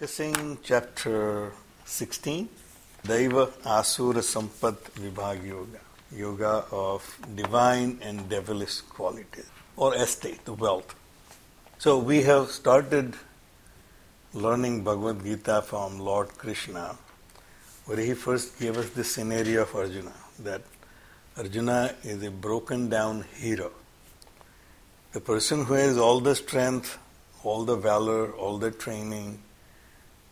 Discussing chapter 16 Daiva Asura Sampat Vibhag Yoga, yoga of divine and devilish qualities, or estate, the wealth. So we have started learning Bhagavad Gita from Lord Krishna, where he first gave us this scenario of Arjuna that Arjuna is a broken down hero. The person who has all the strength, all the valor, all the training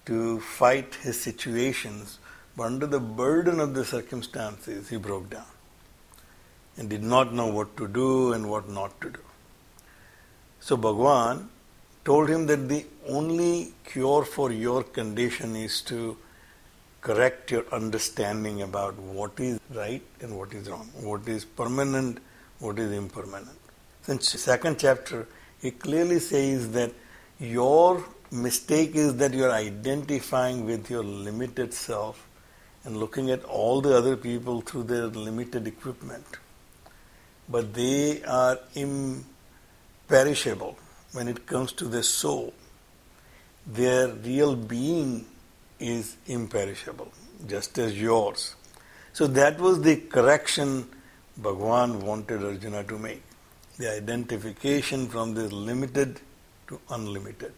to fight his situations, but under the burden of the circumstances, he broke down and did not know what to do and what not to do. So Bhagwan told him that the only cure for your condition is to correct your understanding about what is right and what is wrong, what is permanent, what is impermanent. In second chapter, he clearly says that your mistake is that you are identifying with your limited self and looking at all the other people through their limited equipment. But they are imperishable when it comes to the soul. Their real being is imperishable, just as yours. So that was the correction Bhagwan wanted Arjuna to make. The identification from this limited to unlimited.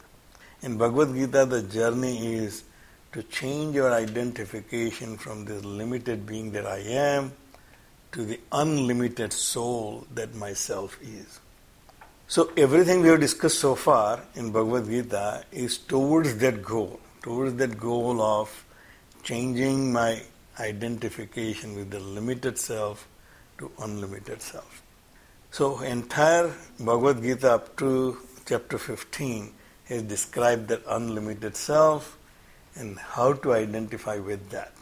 In Bhagavad Gita, the journey is to change your identification from this limited being that I am to the unlimited soul that myself is. So, everything we have discussed so far in Bhagavad Gita is towards that goal, towards that goal of changing my identification with the limited self to unlimited self. So, entire Bhagavad Gita up to chapter 15 has described that unlimited self and how to identify with that.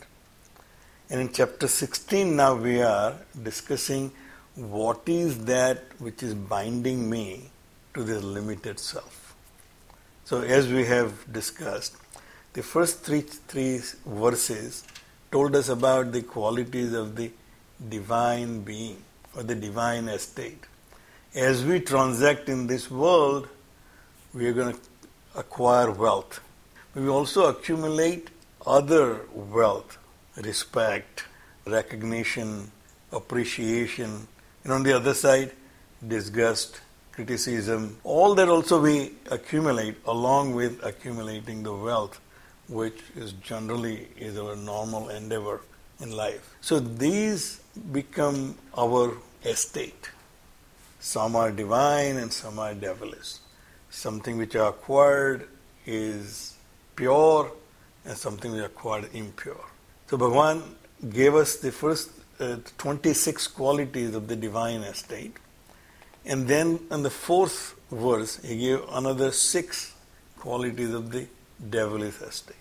And in chapter 16 now we are discussing what is that which is binding me to this limited self. So as we have discussed, the first three, three verses told us about the qualities of the divine being or the divine estate. As we transact in this world, we are going to acquire wealth. We also accumulate other wealth, respect, recognition, appreciation, and on the other side, disgust, criticism. All that also we accumulate along with accumulating the wealth, which is generally is our normal endeavor in life. So these become our estate. Some are divine and some are devilish. Something which are acquired is pure and something which are acquired impure. So Bhagavan gave us the first uh, 26 qualities of the divine estate. And then in the fourth verse, he gave another six qualities of the devilish estate.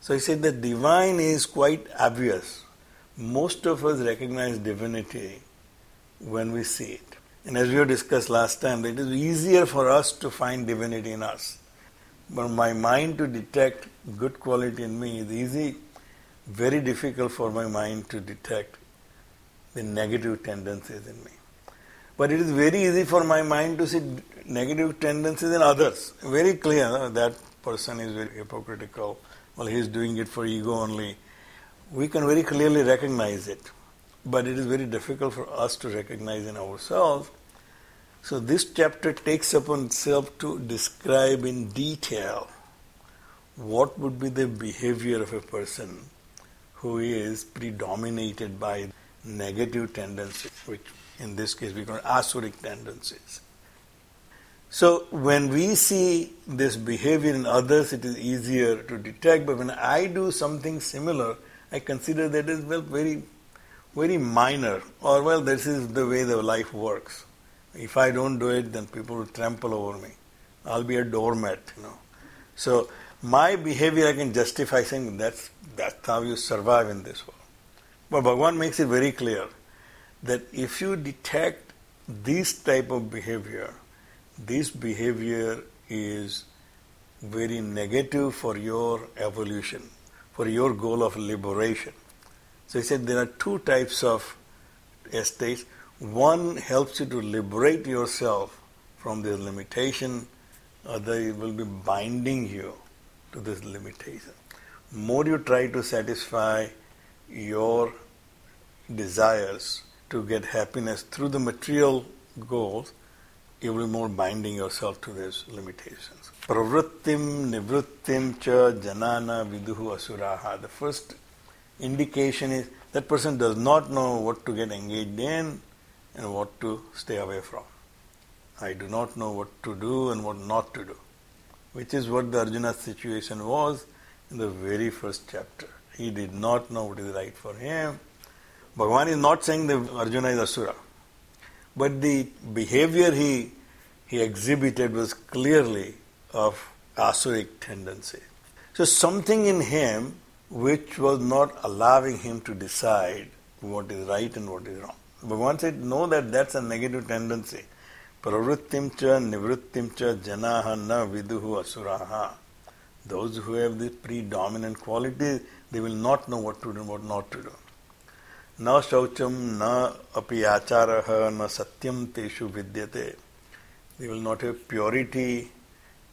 So he said that divine is quite obvious. Most of us recognize divinity when we see it. And as we have discussed last time, it is easier for us to find divinity in us. But my mind to detect good quality in me is easy, very difficult for my mind to detect the negative tendencies in me. But it is very easy for my mind to see negative tendencies in others. Very clear that person is very hypocritical. Well, he is doing it for ego only. We can very clearly recognize it. But it is very difficult for us to recognize in ourselves. So this chapter takes upon itself to describe in detail what would be the behavior of a person who is predominated by negative tendencies, which in this case we call asuric tendencies. So when we see this behavior in others, it is easier to detect. But when I do something similar, I consider that as well very, very minor. Or well, this is the way the life works. If I don't do it, then people will trample over me. I'll be a doormat, you know. So my behavior I can justify saying that's that's how you survive in this world. But Bhagavan makes it very clear that if you detect this type of behavior, this behavior is very negative for your evolution, for your goal of liberation. So he said there are two types of estates. One helps you to liberate yourself from this limitation, other will be binding you to this limitation. More you try to satisfy your desires to get happiness through the material goals, you will be more binding yourself to these limitations. Pravrittim, nivrittim cha janana viduhu asuraha. The first indication is that person does not know what to get engaged in and what to stay away from. I do not know what to do and what not to do, which is what the Arjuna's situation was in the very first chapter. He did not know what is right for him. Bhagavan is not saying that Arjuna is Asura, but the behavior he, he exhibited was clearly of Asuric tendency. So something in him which was not allowing him to decide what is right and what is wrong. Bhagavan said, know that that's a negative tendency. Pravrittim cha nivrittim cha janaha na viduhu asuraha. Those who have the predominant qualities, they will not know what to do and what not to do. न शौचम न अपि आचार न सत्यम तेषु विद्यते they will not have purity,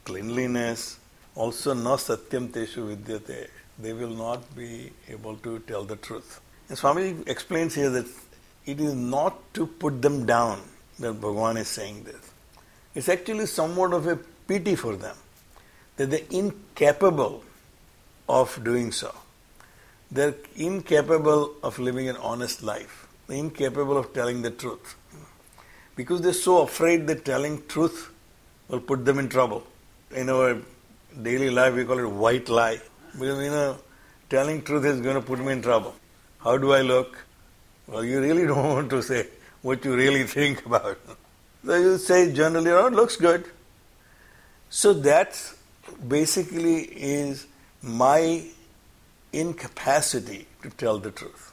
cleanliness, also no satyam teshu vidyate. They will not be able to tell the truth. And Swami explains here that it is not to put them down that Bhagavan is saying this. It's actually somewhat of a pity for them that they're incapable of doing so. They're incapable of living an honest life. They're incapable of telling the truth. Because they're so afraid that telling truth will put them in trouble. In our daily life, we call it white lie. Because, you know, telling truth is going to put me in trouble. How do I look? Well, you really don't want to say what you really think about. So you say generally, oh, it looks good. So that basically is my incapacity to tell the truth.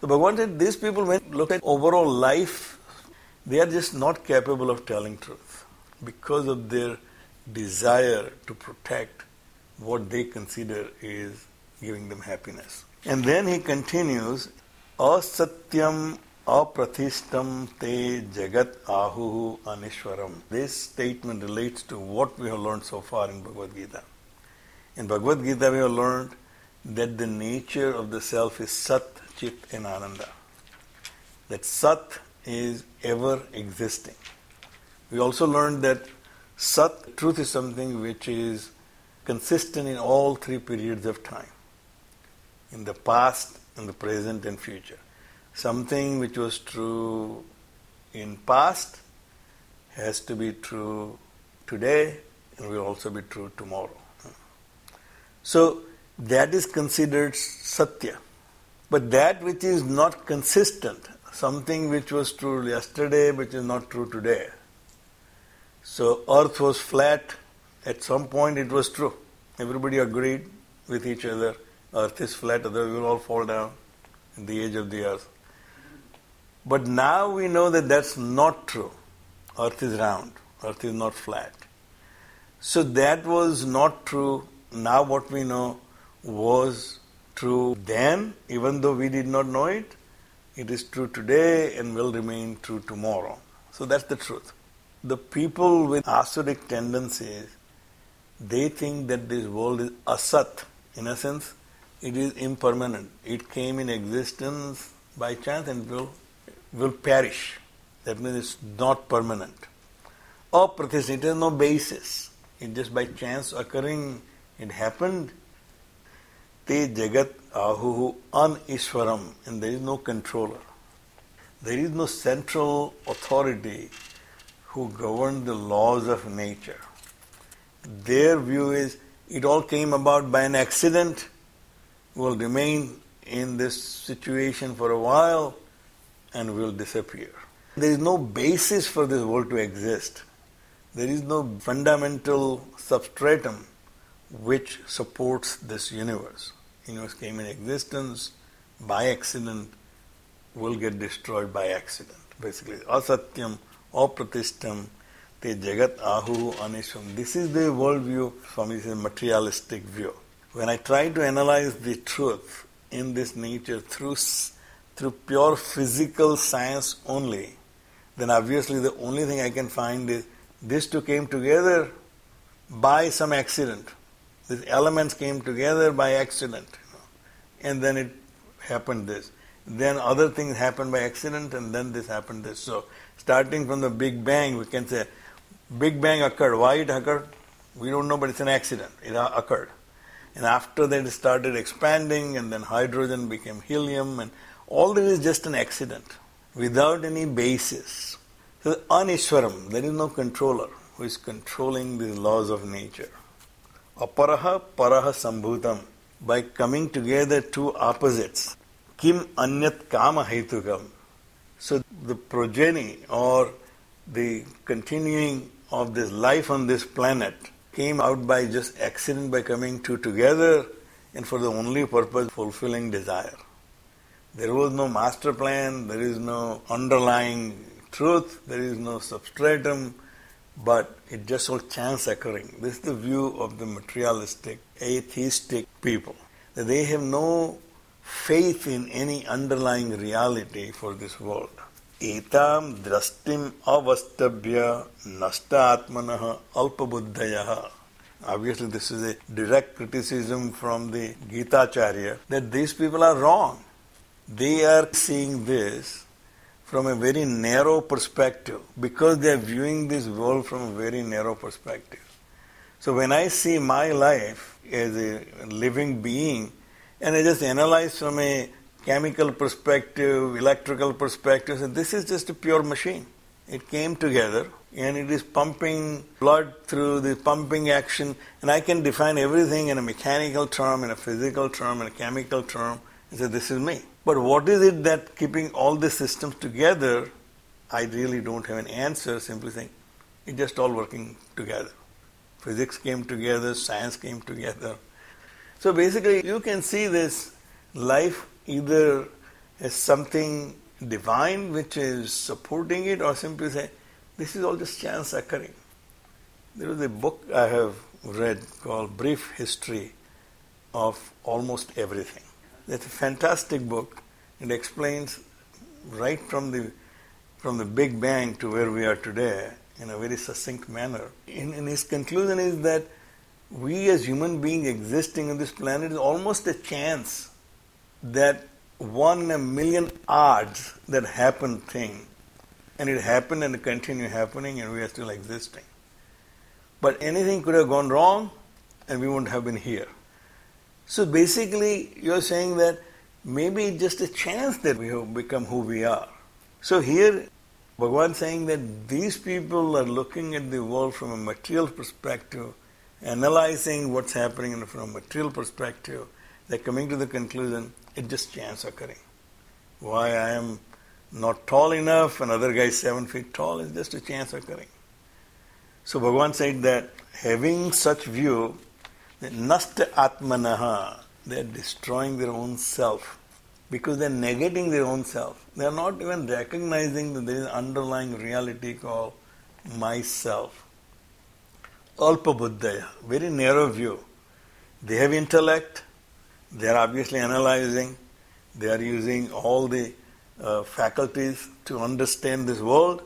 So Bhagavan said these people, when look at overall life, they are just not capable of telling truth because of their desire to protect what they consider is giving them happiness. And then he continues, asatyam apratishtam te jagat ahu anishwaram. This statement relates to what we have learned so far in Bhagavad Gita. In Bhagavad Gita we have learned that the nature of the self is Sat, Chit, and Ananda. That Sat is ever existing. We also learned that Sat, truth is something which is consistent in all three periods of time in the past, in the present, and future. Something which was true in past has to be true today and will also be true tomorrow. So, that is considered satya. But that which is not consistent, something which was true yesterday which is not true today. So earth was flat, at some point it was true. Everybody agreed with each other, earth is flat, otherwise we will all fall down in the age of the earth. But now we know that that's not true. Earth is round, earth is not flat. So that was not true. Now what we know was true then, even though we did not know it. It is true today and will remain true tomorrow. So that's the truth. The people with asuric tendencies, they think that this world is asat. In a sense, it is impermanent. It came in existence by chance and will, will perish. That means it's not permanent. Pratis, it has no basis. It just by chance occurring, it happened Te Jagat Ahuhu Anishwaram, and there is no controller. There is no central authority who govern the laws of nature. Their view is it all came about by an accident, will remain in this situation for a while, and will disappear. There is no basis for this world to exist. There is no fundamental substratum which supports this universe. Universe came in existence by accident, will get destroyed by accident. Basically, asatyam, apratishtam, te jagat ahu anisham. This is the worldview from this materialistic view. When I try to analyze the truth in this nature through through pure physical science only, then obviously the only thing I can find is these two came together by some accident. These elements came together by accident. You know, and then it happened this. Then other things happened by accident and then this happened this. So starting from the Big Bang, we can say Big Bang occurred. Why it occurred? We don't know, but it's an accident. It occurred. And after that, it started expanding, and then hydrogen became helium, and all this is just an accident without any basis. So, Anishwaram, there is no controller who is controlling the laws of nature. Aparaha paraha sambhutam. By coming together two opposites, kim anyat kama hetukam. So the progeny or the continuing of this life on this planet came out by just accident by coming two together and for the only purpose fulfilling desire. There was no master plan, there is no underlying truth, there is no substratum, but it just all chance occurring. This is the view of the materialistic, atheistic people. That they have no faith in any underlying reality for this world. Etam drastim avastabhya nasta atmanah alpabuddhayah. Obviously, this is a direct criticism from the Gita Acharya that these people are wrong. They are seeing this from a very narrow perspective because they are viewing this world from a very narrow perspective. So when I see my life as a living being and I just analyze from a chemical perspective, electrical perspective, so this is just a pure machine. It came together and it is pumping blood through the pumping action and I can define everything in a mechanical term, in a physical term, in a chemical term and say this is me. But what is it that keeping all these systems together, I really don't have an answer, simply saying it's just all working together. Physics came together, science came together. So basically, you can see this life either as something divine which is supporting it, or simply say, this is all just chance occurring. There is a book I have read called Brief History of Almost Everything. That's a fantastic book. It explains right from the from the Big Bang to where we are today in a very succinct manner. In, in his conclusion is that we as human beings existing on this planet is almost a chance that one in a million odds that happen thing. And it happened and it continue happening and we are still existing. But anything could have gone wrong and we wouldn't have been here. So basically, you're saying that maybe it's just a chance that we have become who we are. So here, Bhagavan saying that these people are looking at the world from a material perspective, analyzing what's happening from a material perspective. They're coming to the conclusion it's just chance occurring. Why I am not tall enough, another guy seven feet tall, is just a chance occurring. So Bhagavan said that having such view, Nasta Atmanaha, they are destroying their own self because they are negating their own self. They are not even recognizing that there is underlying reality called myself. Alpa Buddhaya, very narrow view. They have intellect, they are obviously analyzing, they are using all the uh, faculties to understand this world,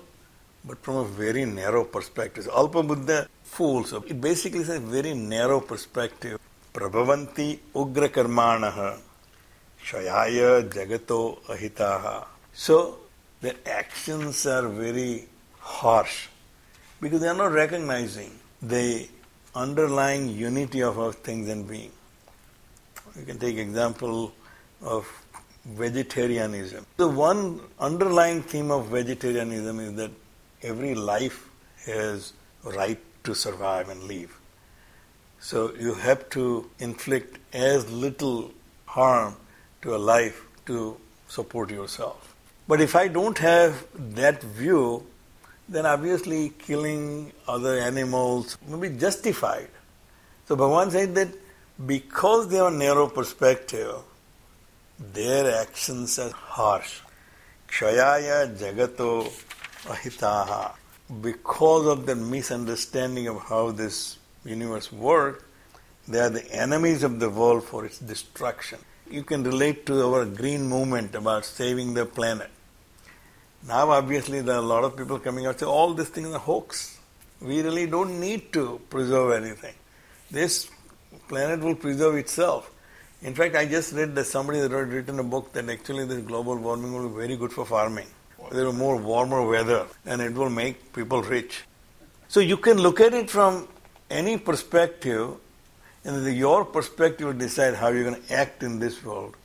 but from a very narrow perspective. Alpa Buddha fools. It basically is a very narrow perspective. Prabhavanti ugra karmanaha shayaya jagato ahitaha. So their actions are very harsh because they are not recognizing the underlying unity of our things and being. You can take example of vegetarianism. The one underlying theme of vegetarianism is that every life has right to survive and live. So you have to inflict as little harm to a life to support yourself. But if I don't have that view, then obviously killing other animals may be justified. So Bhagavan said that because they have narrow perspective, their actions are harsh. Kshayaya jagato ahitaha. Because of the misunderstanding of how this universe works, they are the enemies of the world for its destruction. You can relate to our green movement about saving the planet. Now, obviously, there are a lot of people coming out saying all these things are hoax. We really don't need to preserve anything. This planet will preserve itself. In fact, I just read that somebody had written a book that actually this global warming will be very good for farming. There will be more warmer weather and it will make people rich. So you can look at it from any perspective and your perspective will decide how you're going to act in this world.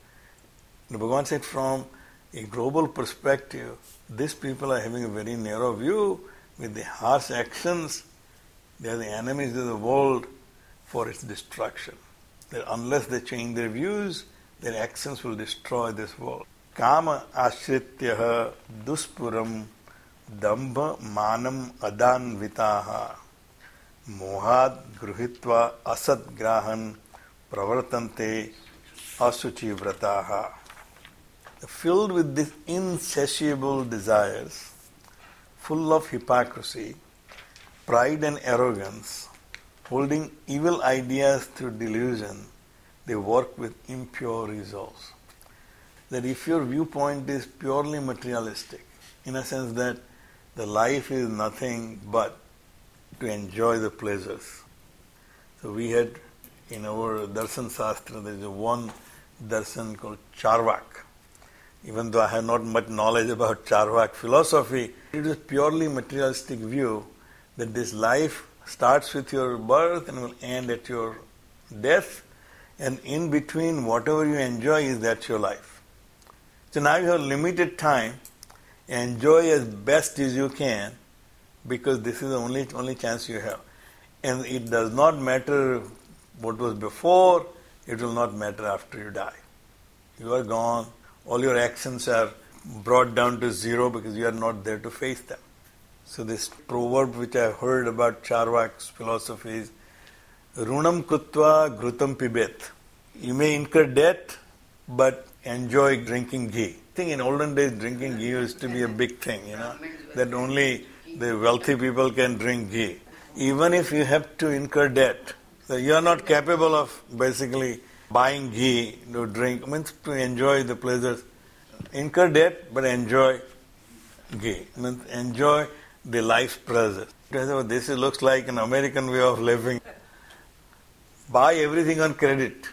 The Bhagavan said from a global perspective, these people are having a very narrow view with the harsh actions. They are the enemies of the world for its destruction. That unless they change their views, their actions will destroy this world. Kama ashritya duspuram dambha manam adanvitaha मोहाद गृहीत्वा असत ग्राहन प्रवर्तन्ते asuchi vrataha. Filled with these insatiable desires, full of hypocrisy, pride and arrogance, holding evil ideas through delusion, they work with impure results. That if your viewpoint is purely materialistic, in a sense that the life is nothing but to enjoy the pleasures. So we had in our Darshan sastra there is one darshan called Charvak. Even though I have not much knowledge about Charvak philosophy, it is purely materialistic view that this life starts with your birth and will end at your death, and in between, whatever you enjoy is that your life. So now you have limited time, enjoy as best as you can, because this is the only only chance you have. And it does not matter what was before, it will not matter after you die. You are gone, all your actions are brought down to zero because you are not there to face them. So this proverb which I heard about Charvak's philosophy is Runam kutva grutam pibet. You may incur debt, but enjoy drinking ghee. I think in olden days drinking ghee used to be a big thing, you know, that only the wealthy people can drink ghee. Even if you have to incur debt, so you are not capable of basically buying ghee to drink, means to enjoy the pleasures. Incur debt, but enjoy ghee. Means enjoy the life pleasures. This looks like an American way of living. Buy everything on credit.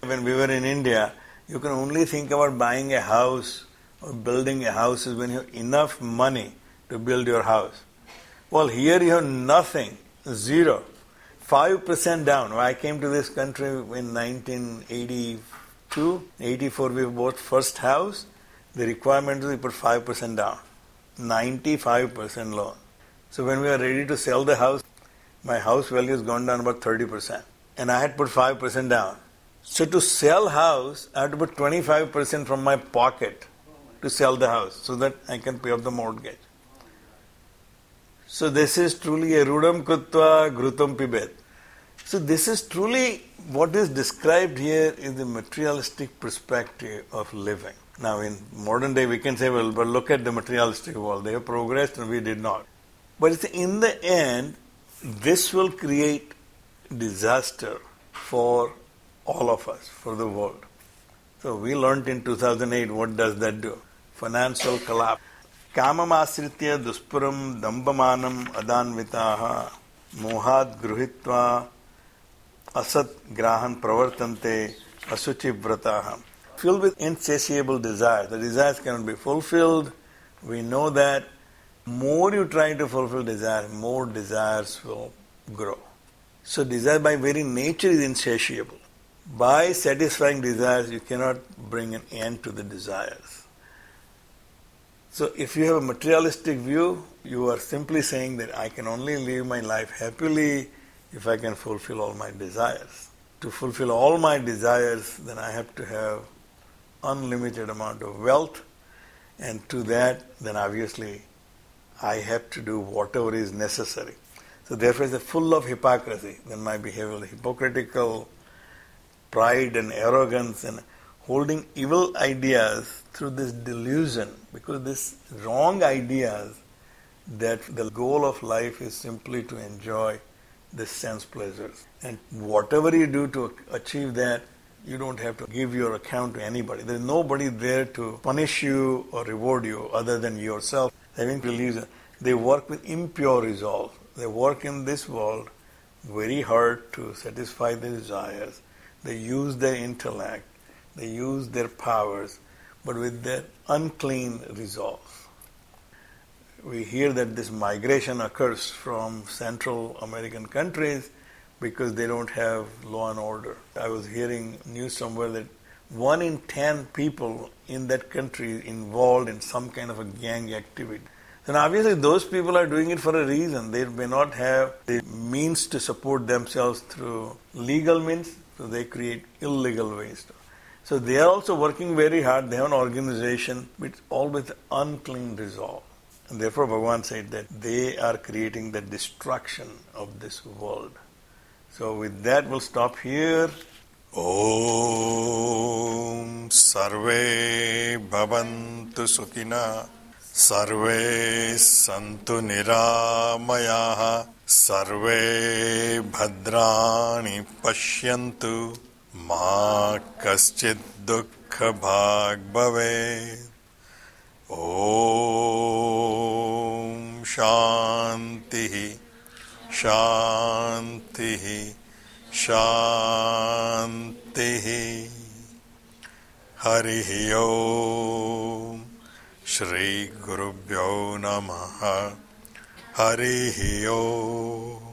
When we were in India, you can only think about buying a house or building a house is when you have enough money to build your house. Well, here you have nothing, zero. 5% down. When I came to this country in 1982, 84, we bought first house. The requirement is you put 5% down, 95% loan. So when we are ready to sell the house, my house value has gone down about 30%. And I had put 5% down. So to sell house, I had to put 25% from my pocket to sell the house so that I can pay off the mortgage. So this is truly a rudam kutva grutam pibet. So this is truly what is described here in the materialistic perspective of living. Now in modern day we can say, well, but look at the materialistic world. They have progressed and we did not. But in the end, this will create disaster for all of us, for the world. So we learned in 2008 what does that do? Financial collapse. काममाश्रित्य दुष्पुरम दम्बमानम अदान्विता मोहाद गृहीत्वा असत ग्राहन प्रवर्तन्ते असुचि व्रता filled with insatiable desires. The desires cannot be fulfilled. We know that more you try to fulfill desire, more desires will grow. So desire by very nature is insatiable. By satisfying desires, you cannot bring an end to the desires. So if you have a materialistic view, you are simply saying that I can only live my life happily if I can fulfill all my desires. To fulfill all my desires, then I have to have unlimited amount of wealth, and to that, then obviously I have to do whatever is necessary. So therefore, it's full of hypocrisy. Then my behavior is hypocritical, pride and arrogance, and holding evil ideas through this delusion, because this wrong ideas that the goal of life is simply to enjoy the sense pleasures. And whatever you do to achieve that, you don't have to give your account to anybody. There's nobody there to punish you or reward you other than yourself. Having believed they work with impure resolve. They work in this world very hard to satisfy their desires. They use their intellect, they use their powers, but with their unclean resolve. We hear that this migration occurs from Central American countries because they don't have law and order. I was hearing news somewhere that one in ten people in that country is involved in some kind of a gang activity. Then obviously those people are doing it for a reason. They may not have the means to support themselves through legal means, so they create illegal ways. So they are also working very hard. They have an organization with all with unclean resolve. And therefore Bhagavan said that they are creating the destruction of this world. So with that, we'll stop here. ॐ सर्वे भवन्तु सुखिनः सर्वे सन्तु निरामयाः सर्वे भद्राणि पश्यन्तु मा कश्चित् दुःखभाग् भवेत् ॐ शान्तिः शांति शांति हरि ओ श्री गुरुभ्यो नमः। हरि ओम।